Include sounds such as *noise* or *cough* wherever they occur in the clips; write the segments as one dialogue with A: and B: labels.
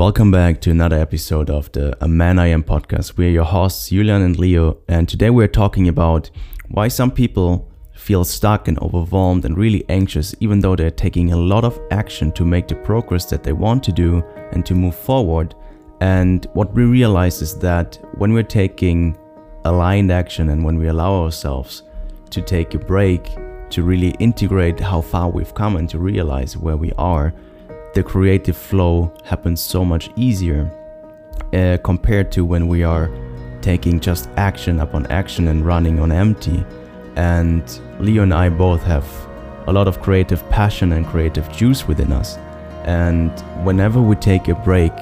A: Welcome back to another episode of the A Man I Am podcast. We're your hosts, Julian and Leo, and today we're talking about why some people feel stuck and overwhelmed and really anxious, even though they're taking a lot of action to make the progress that they want to do and to move forward. And what we realize is that when we're taking aligned action and when we allow ourselves to take a break, to really integrate how far we've come and to realize where we are, the creative flow happens so much easier uh, compared to when we are taking just action upon action and running on empty. And Leo and I both have a lot of creative passion and creative juice within us. And whenever we take a break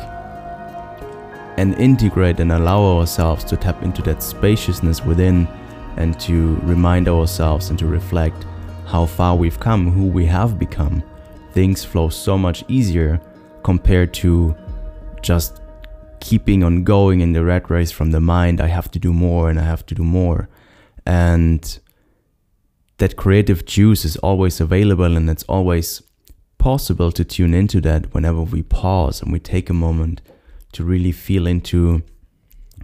A: and integrate and allow ourselves to tap into that spaciousness within and to remind ourselves and to reflect how far we've come, who we have become, things flow so much easier compared to just keeping on going in the rat race from the mind. I have to do more and I have to do more. And that creative juice is always available and it's always possible to tune into that whenever we pause and we take a moment to really feel into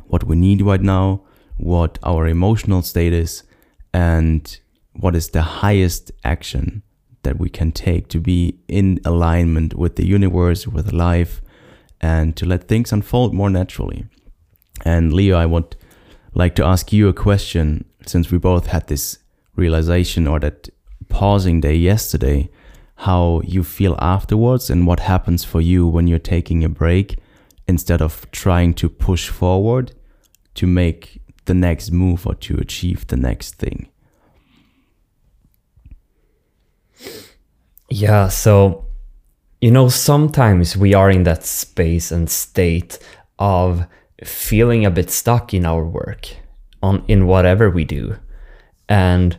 A: what we need right now, what our emotional state is, and what is the highest action that we can take to be in alignment with the universe, with life, and to let things unfold more naturally. And Leo, I would like to ask you a question since we both had this realization or that pausing day yesterday, how you feel afterwards and what happens for you when you're taking a break instead of trying to push forward to make the next move or to achieve the next thing.
B: Yeah, so you know, sometimes we are in that space and state of feeling a bit stuck in our work on in whatever we do. And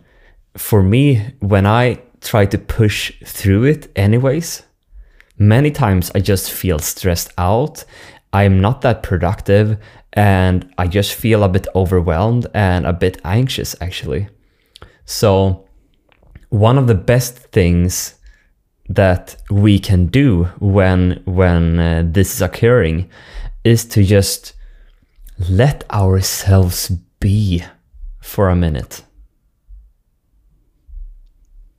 B: for me, when I try to push through it anyways, many times I just feel stressed out. I'm not that productive and I just feel a bit overwhelmed and a bit anxious actually. So, one of the best things that we can do when when uh, this is occurring is to just let ourselves be for a minute.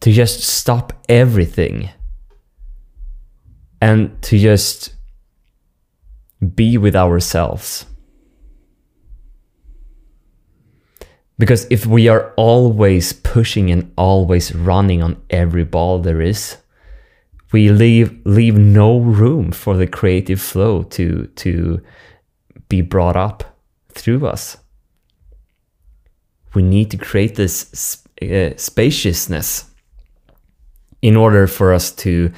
B: To just stop everything and to just be with ourselves. Because if we are always pushing and always running on every ball there is we leave leave no room for the creative flow to to be brought up through us. We need to create this uh, spaciousness in order for us to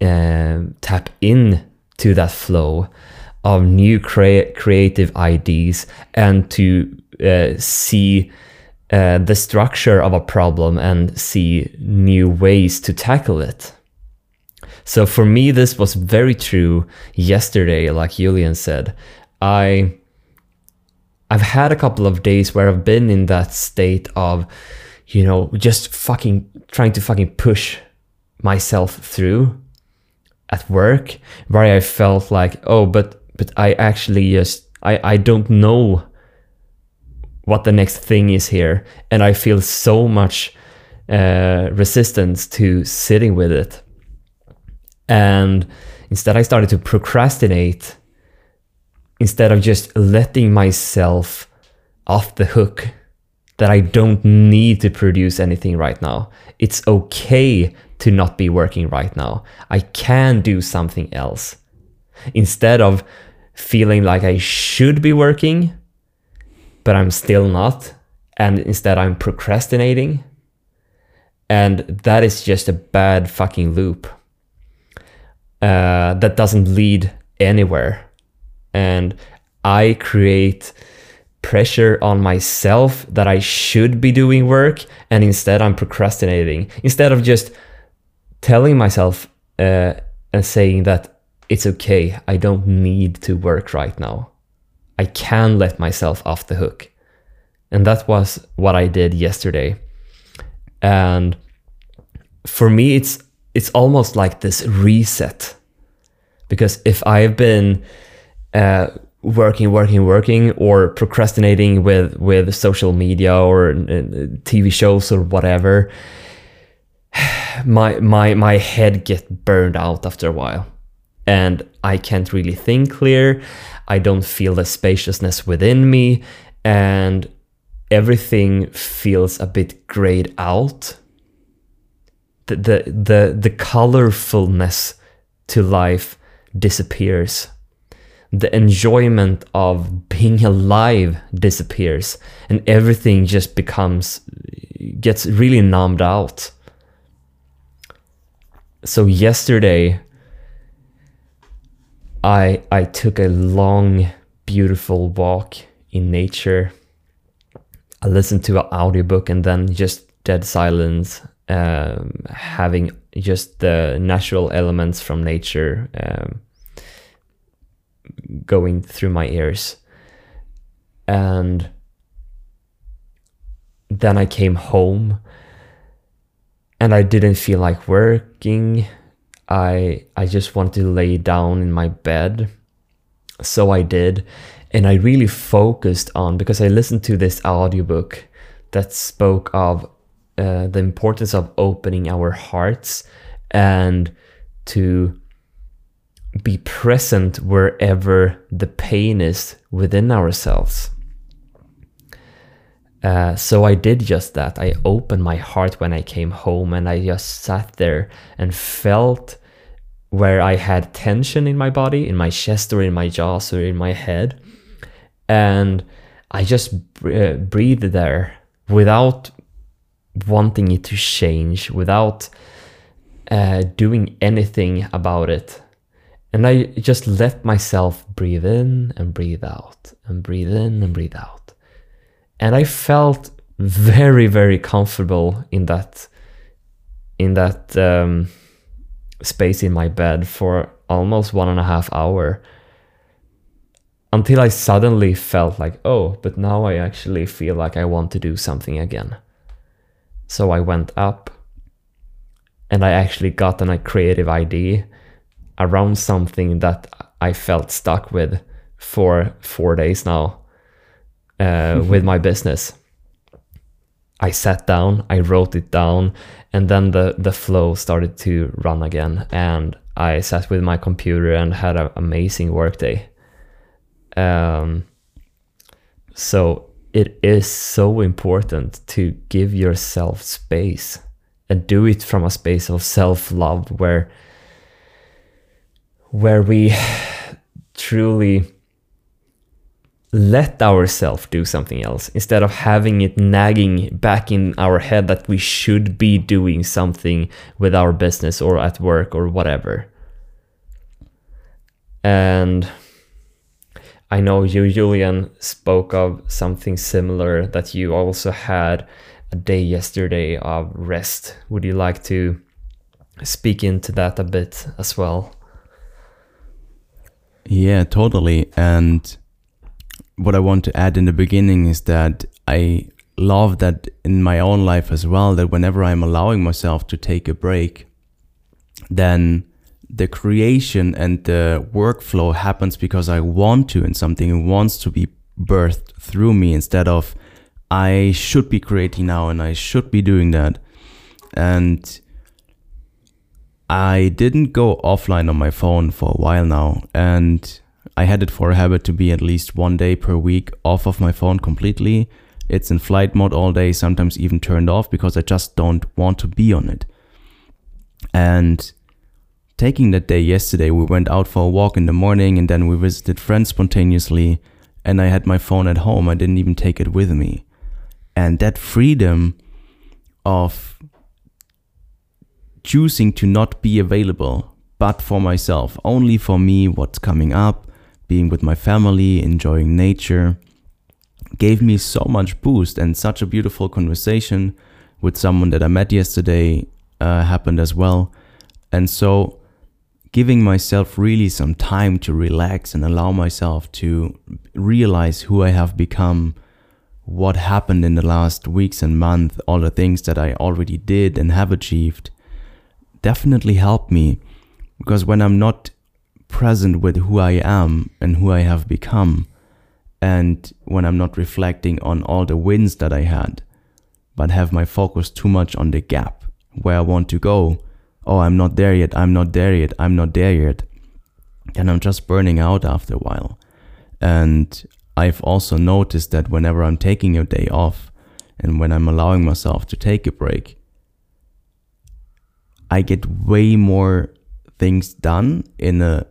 B: uh, tap in to that flow of new crea- creative ideas and to uh, see uh, the structure of a problem and see new ways to tackle it. So for me, this was very true yesterday, like Julian said. I I've had a couple of days where I've been in that state of, you know, just fucking trying to fucking push myself through at work where I felt like, oh, but but I actually just I, I don't know what the next thing is here. And I feel so much uh, resistance to sitting with it. And instead, I started to procrastinate instead of just letting myself off the hook that I don't need to produce anything right now. It's okay to not be working right now. I can do something else. Instead of feeling like I should be working, but I'm still not, and instead I'm procrastinating. And that is just a bad fucking loop uh, that doesn't lead anywhere. And I create pressure on myself that I should be doing work, and instead I'm procrastinating. Instead of just telling myself uh, and saying that it's okay, I don't need to work right now. I can let myself off the hook. And that was what I did yesterday. And for me, it's it's almost like this reset Because if I've been uh, working, working, working, or procrastinating with with social media or uh, TV shows or whatever, *sighs* my my my head get burned out after a while, and I can't really think clear. I don't feel the spaciousness within me, and everything feels a bit grayed out. The the the, the colorfulness to life disappears. The enjoyment of being alive disappears and everything just becomes gets really numbed out. So yesterday i i took a long beautiful walk in nature. I listened to an audiobook and then just dead silence um, having just the natural elements from nature um, going through my ears. And then I came home and I didn't feel like working. I I just wanted to lay down in my bed. So I did. And I really focused on because I listened to this audiobook that spoke of uh, the importance of opening our hearts and to be present wherever the pain is within ourselves. Uh, so I did just that. I opened my heart when I came home and I just sat there and felt where I had tension in my body, in my chest or in my jaws or in my head. And I just uh, breathed there without wanting it to change, without uh, doing anything about it. And I just let myself breathe in and breathe out and breathe in and breathe out. And I felt very, very comfortable in that in that um, space in my bed for almost one and a half hour until I suddenly felt like, oh, but now I actually feel like I want to do something again. So I went up and I actually got a creative idea around something that I felt stuck with for four days now uh, mm-hmm. with my business. I sat down, I wrote it down, and then the, the flow started to run again. And I sat with my computer and had an amazing workday. Um, so it is so important to give yourself space and do it from a space of self love where where we *sighs* truly let ourselves do something else instead of having it nagging back in our head that we should be doing something with our business or at work or whatever. And I know you, Julian, spoke of something similar that you also had a day yesterday of rest. Would you like to speak into that a bit as well?
A: Yeah, totally. And what I want to add in the beginning is that I love that in my own life as well, that whenever I'm allowing myself to take a break, then the creation and the workflow happens because I want to and something wants to be birthed through me instead of I should be creating now and I should be doing that. And I didn't go offline on my phone for a while now, and I had it for a habit to be at least one day per week off of my phone completely. It's in flight mode all day, sometimes even turned off because I just don't want to be on it. And taking that day yesterday, we went out for a walk in the morning and then we visited friends spontaneously. And I had my phone at home, I didn't even take it with me. And that freedom of choosing to not be available, but for myself, only for me, what's coming up, being with my family, enjoying nature, gave me so much boost and such a beautiful conversation with someone that I met yesterday uh, happened as well. And so, giving myself really some time to relax and allow myself to realize who I have become, what happened in the last weeks and months, all the things that I already did and have achieved, definitely helped me because when I'm not present with who I am and who I have become. And when I'm not reflecting on all the wins that I had, but have my focus too much on the gap where I want to go. Oh, I'm not there yet. I'm not there yet. I'm not there yet. And I'm just burning out after a while. And I've also noticed that whenever I'm taking a day off and when I'm allowing myself to take a break, I get way more things done in a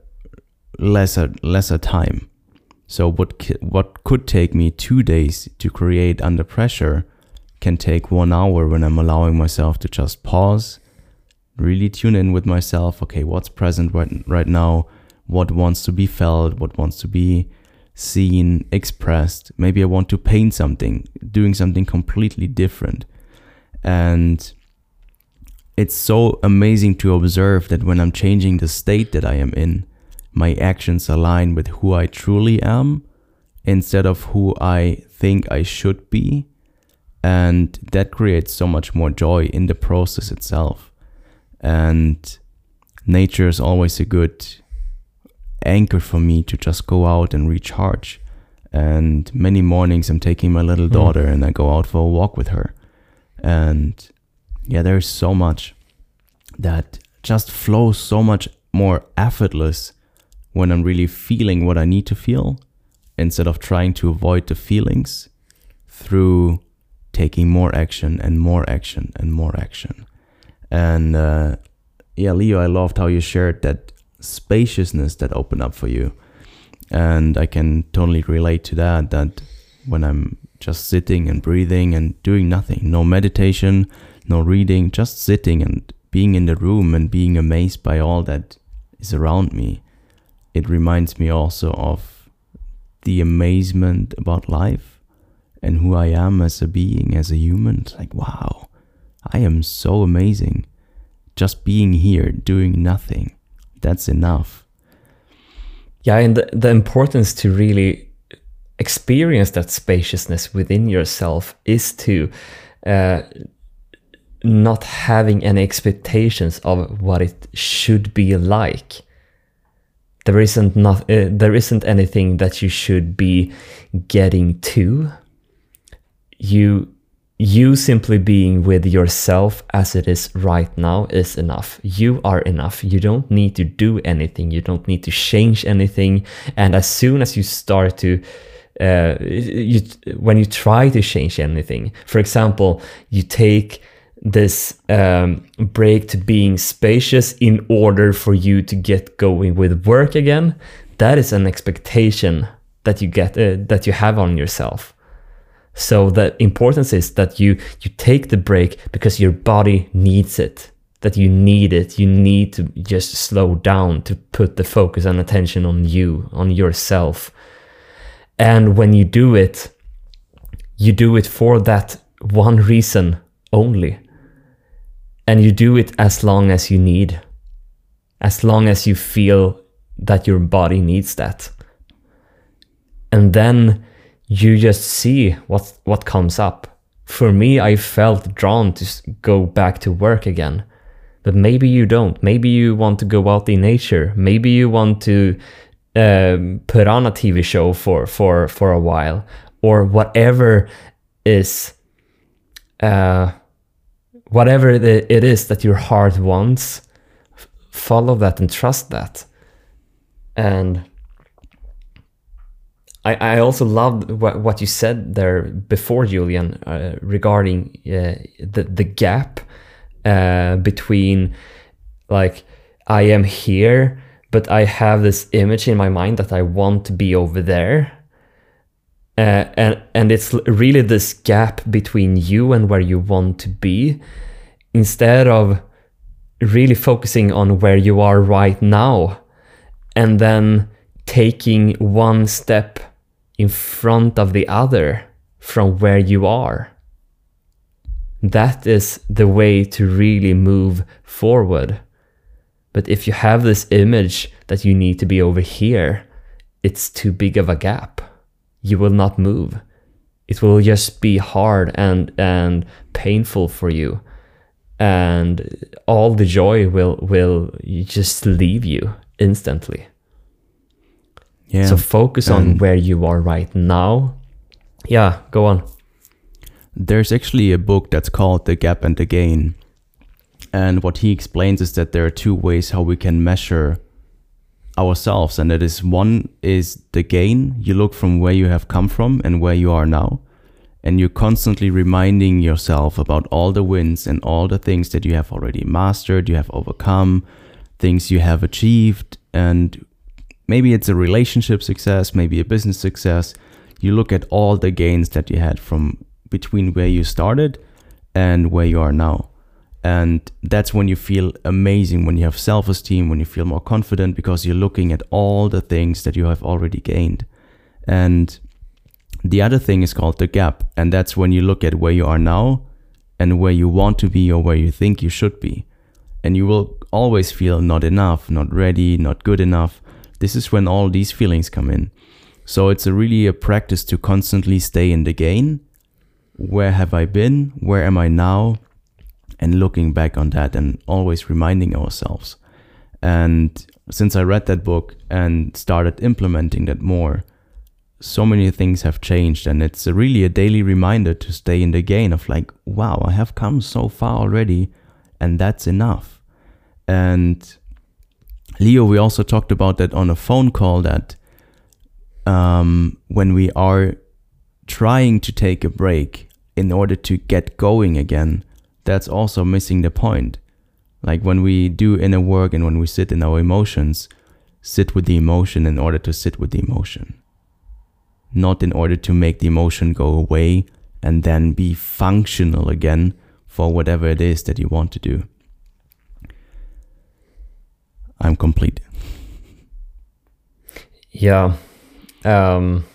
A: lesser lesser time. So what what could take me 2 days to create under pressure can take 1 hour when I'm allowing myself to just pause, really tune in with myself, okay, what's present right right now, what wants to be felt, what wants to be seen, expressed. Maybe I want to paint something, doing something completely different. And it's so amazing to observe that when I'm changing the state that I am in, my actions align with who I truly am instead of who I think I should be. And that creates so much more joy in the process itself. And nature is always a good anchor for me to just go out and recharge. And many mornings I'm taking my little hmm. daughter mm. and I go out for a walk with her. And yeah, there's so much that just flows so much more effortless when I'm really feeling what I need to feel instead of trying to avoid the feelings through taking more action and more action and more action. And uh, yeah, Leo, I loved how you shared that spaciousness that opened up for you. And I can totally relate to that. That when I'm just sitting and breathing and doing nothing, no meditation, no reading, just sitting and being in the room and being amazed by all that is around me, it reminds me also of the amazement about life and who I am as a being, as a human. It's like, wow, I am so amazing. Just being here, doing nothing that's enough.
B: Yeah, and the, the importance to really experience that spaciousness within yourself is to uh, not having any expectations of what it should be like. There isn't not uh, there isn't anything that you should be getting to. You you simply being with yourself as it is right now is enough. You are enough. You don't need to do anything. You don't need to change anything. And as soon as you start to, uh, you, when you try to change anything, for example, you take this um, break to being spacious in order for you to get going with work again, that is an expectation that you get uh, that you have on yourself so the importance is that you you take the break because your body needs it. That you need it. You need to just slow down to put the focus and attention on you, on yourself. And when you do it, you do it for that one reason only. And you do it as long as you need. As long as you feel that your body needs that. And then you just see what what comes up. For me, I felt drawn to go back to work again. But maybe you don't. Maybe you want to go out in nature. Maybe you want to um, put on a TV show for for for a while, or whatever is, uh, whatever it is that your heart wants. Follow that and trust that, and I, I also loved what, what you said there before, Julian, uh, regarding uh, the the gap uh, between like I am here, but I have this image in my mind that I want to be over there, uh, and and it's really this gap between you and where you want to be, instead of really focusing on where you are right now, and then taking one step in front of the other from where you are. That is the way to really move forward. But if you have this image that you need to be over here, it's too big of a gap. You will not move. It will just be hard and, and painful for you. And all the joy will, will just leave you instantly.
A: Yeah.
B: So focus on
A: and-
B: where you are right now. Yeah, go on.
A: There's actually a book that's called The Gap and the Gain. And what he explains is that there are two ways how we can measure ourselves. And that is one is the gain. You look from where you have come from and where you are now. And you're constantly reminding yourself about all the wins and all the things that you have already mastered, you have overcome, things you have achieved. And maybe it's a relationship success, maybe a business success. You look at all the gains that you had from between where you started and where you are now. And that's when you feel amazing, when you have self esteem, when you feel more confident because you're looking at all the things that you have already gained. And the other thing is called the gap. And that's when you look at where you are now and where you want to be or where you think you should be. And you will always feel not enough, not ready, not good enough. This is when all these feelings come in. So it's a really a practice to constantly stay in the gain. Where have I been? Where am I now? And looking back on that and always reminding ourselves. And since I read that book and started implementing that more, so many things have changed. And it's a really a daily reminder to stay in the gain of like, wow, I have come so far already, and that's enough. And Leo, we also talked about that on a phone call that um, when we are trying to take a break in order to get going again, that's also missing the point. Like when we do inner work and when we sit in our emotions, sit with the emotion in order to sit with the emotion, not in order to make the emotion go away and then be functional again for whatever it is that you want to do. I'm complete.
B: Yeah. Um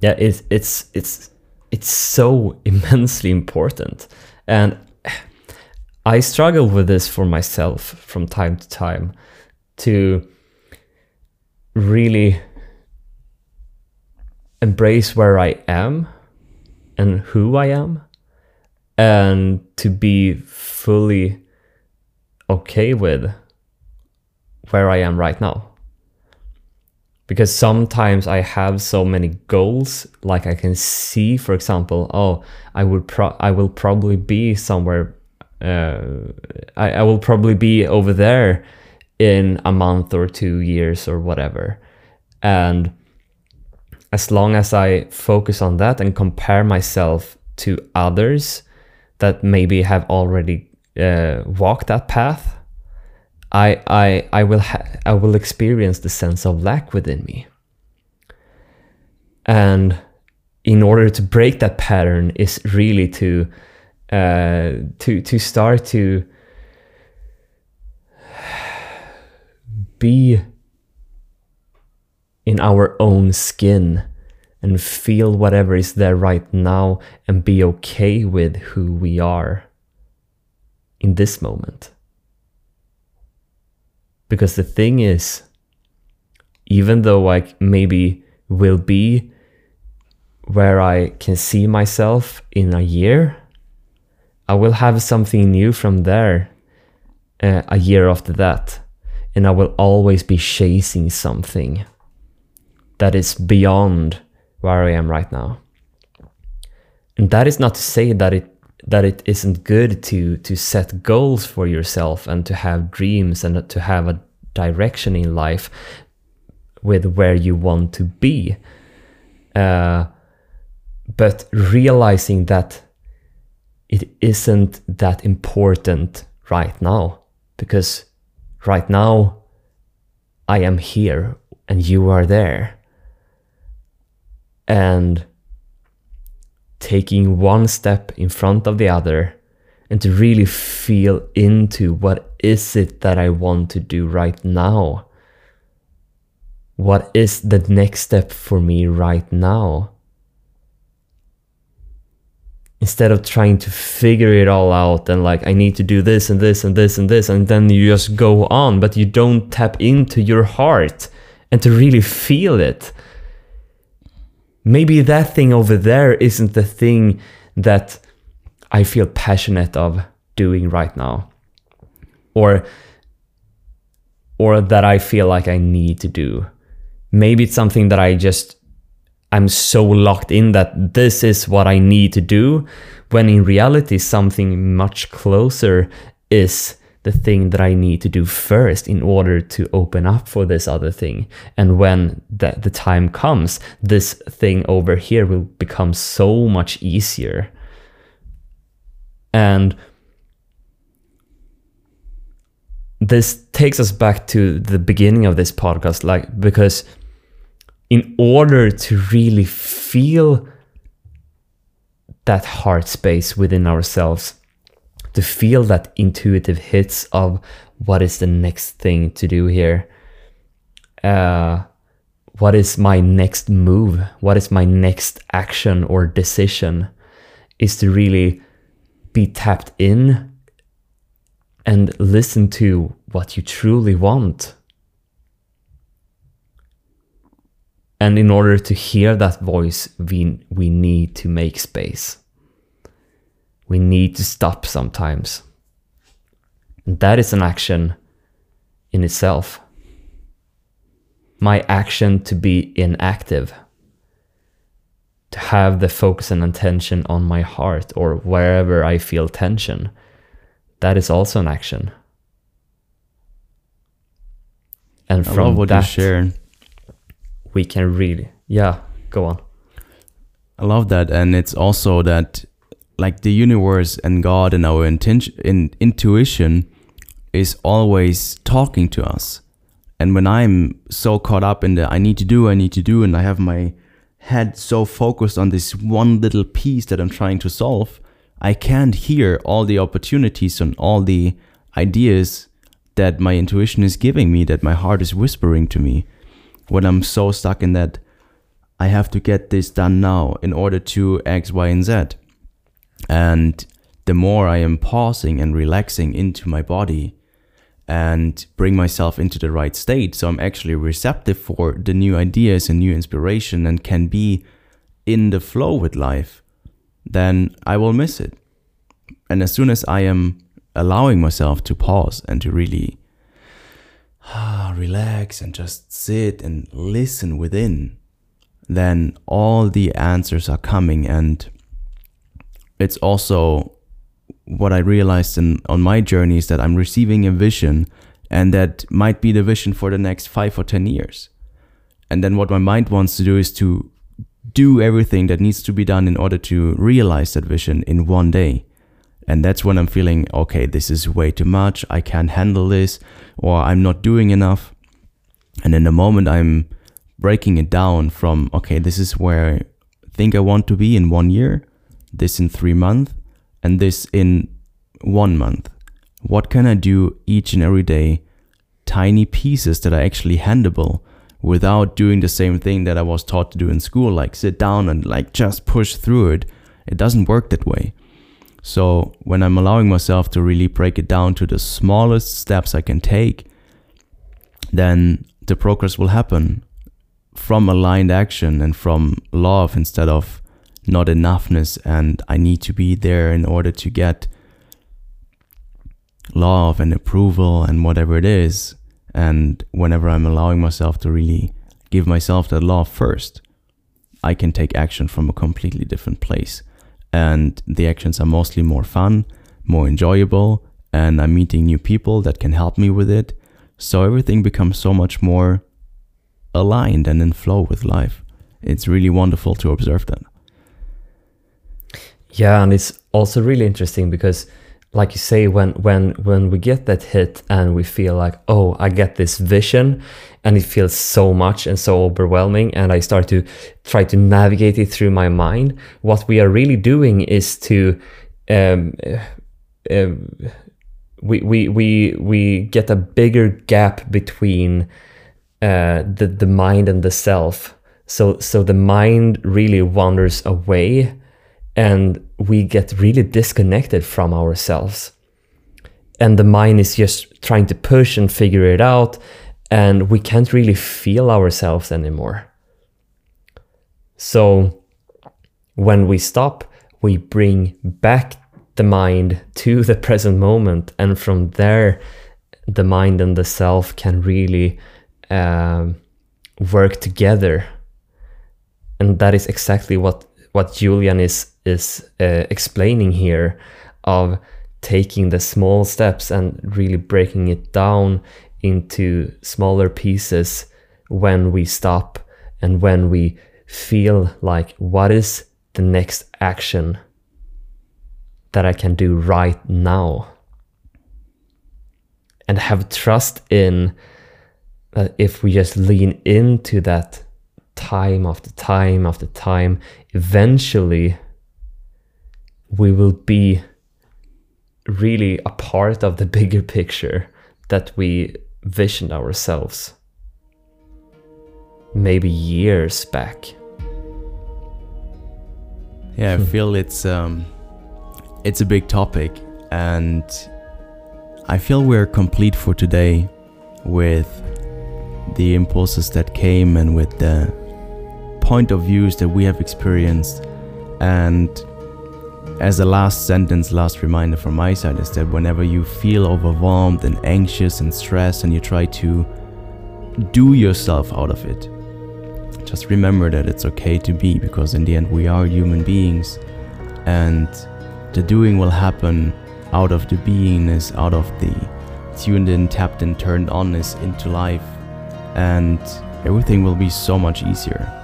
B: yeah, it's it's it's it's so immensely important. And I struggle with this for myself from time to time to really embrace where I am and who I am and to be fully okay with where I am right now. Because sometimes I have so many goals, like I can see, for example, oh, I will pro- I will probably be somewhere, uh, I, I will probably be over there in a month or two years or whatever, and as long as I focus on that and compare myself to others that maybe have already uh, walked that path, I I I will ha- I will experience the sense of lack within me. And in order to break that pattern is really to uh, to to start to be in our own skin and feel whatever is there right now and be okay with who we are in this moment. Because the thing is, even though I maybe will be where I can see myself in a year, I will have something new from there uh, a year after that. And I will always be chasing something that is beyond where I am right now. And that is not to say that it that it isn't good to to set goals for yourself and to have dreams and to have a direction in life with where you want to be. Uh, but realizing that it isn't that important right now because right now I am here and you are there. And taking one step in front of the other and to really feel into what is it that I want to do right now? What is the next step for me right now? Instead of trying to figure it all out and like, I need to do this and this and this and this, and then you just go on, but you don't tap into your heart and to really feel it maybe that thing over there isn't the thing that I feel passionate of doing right now. Or or that I feel like I need to do. Maybe it's something that I just I'm so locked in that this is what I need to do when in reality something much closer is the thing that I need to do first in order to open up for this other thing. And when the, the time comes, this thing over here will become so much easier. And this takes us back to the beginning of this podcast, like, because in order to really feel that heart space within ourselves, to feel that intuitive hits of what is the next thing to do here. Uh, what is my next move? What is my next action or decision? Is to really be tapped in and listen to what you truly want. And in order to hear that voice, we, we need to make space we need to stop sometimes. And that is an action in itself. My action to be inactive, to have the focus and attention on my heart or wherever I feel tension, that is also an action. And
A: I
B: from
A: what
B: that,
A: you share.
B: we can really, yeah, go on.
A: I love that, and it's also that like the universe and God and our intention in intuition is always talking to us. And when I'm so caught up in the I need to do, I need to do, and I have my head so focused on this one little piece that I'm trying to solve, I can't hear all the opportunities and all the ideas that my intuition is giving me, that my heart is whispering to me. When I'm so stuck in that, I have to get this done now in order to X, Y, and Z. And the more I am pausing and relaxing into my body and bring myself into the right state, so I'm actually receptive for the new ideas and new inspiration and can be in the flow with life, then I will miss it. And as soon as I am allowing myself to pause and to really ah, relax and just sit and listen within, then all the answers are coming and it's also what I realized in, on my journey is that I'm receiving a vision and that might be the vision for the next five or 10 years. And then what my mind wants to do is to do everything that needs to be done in order to realize that vision in one day. And that's when I'm feeling, okay, this is way too much. I can't handle this, or I'm not doing enough. And in the moment, I'm breaking it down from, okay, this is where I think I want to be in one year this in three months, and this in one month. What can I do each and every day? Tiny pieces that are actually handable without doing the same thing that I was taught to do in school, like sit down and like just push through it. It doesn't work that way. So when I'm allowing myself to really break it down to the smallest steps I can take, then the progress will happen from aligned action and from love instead of not enoughness and I need to be there in order to get love and approval and whatever it is. And whenever I'm allowing myself to really give myself that love first, I can take action from a completely different place. And the actions are mostly more fun, more enjoyable, and I'm meeting new people that can help me with it. So everything becomes so much more aligned and in flow with life. It's really wonderful to observe that.
B: Yeah, and it's also really interesting because like you say when when when we get that hit and we feel like oh i get this vision and it feels so much and so overwhelming and i start to try to navigate it through my mind what we are really doing is to um, uh, we, we we we get a bigger gap between uh, the the mind and the self. So so the mind really wanders away and we get really disconnected from ourselves. And the mind is just trying to push and figure it out, and we can't really feel ourselves anymore. So, when we stop, we bring back the mind to *laughs* the present moment, and from there, the mind and the self can really um, work together and that is exactly what what Julian is is uh, explaining here of taking the small steps and really breaking it down into smaller pieces when we stop and when we feel like what is the next action that I can do right now? And have trust in that if we just lean into that time after time after time, eventually we will be really a part of the *laughs* bigger picture that we visioned ourselves maybe years back.
A: Yeah, I feel it's um it's a big topic and I feel we're complete for today with the impulses that came and with the point of views that we have experienced. And as a last sentence, last reminder from my side is that whenever you feel overwhelmed and anxious and stressed and you try to do yourself out of it, just remember that it's okay to be because in the end we are human beings. And the doing will happen out of the beingness, out of the tuned in, tapped in, turned onness into life. And everything will be so much easier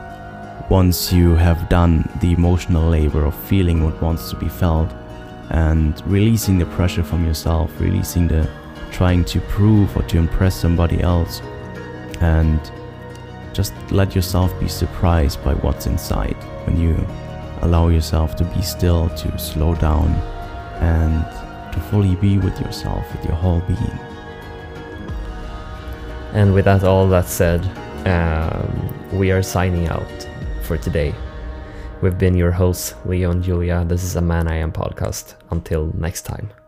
A: once you have done the emotional labor of feeling what wants to be felt and releasing the pressure from yourself, releasing the trying to prove or to impress somebody else, and just let yourself be surprised by what's inside when you allow yourself to be still, to slow down, and to fully be with yourself, with your whole being.
B: And with that, all that said, um, we are signing out for today. We've been your hosts, Leo and Julian. This is a Man I Am podcast. Until next time.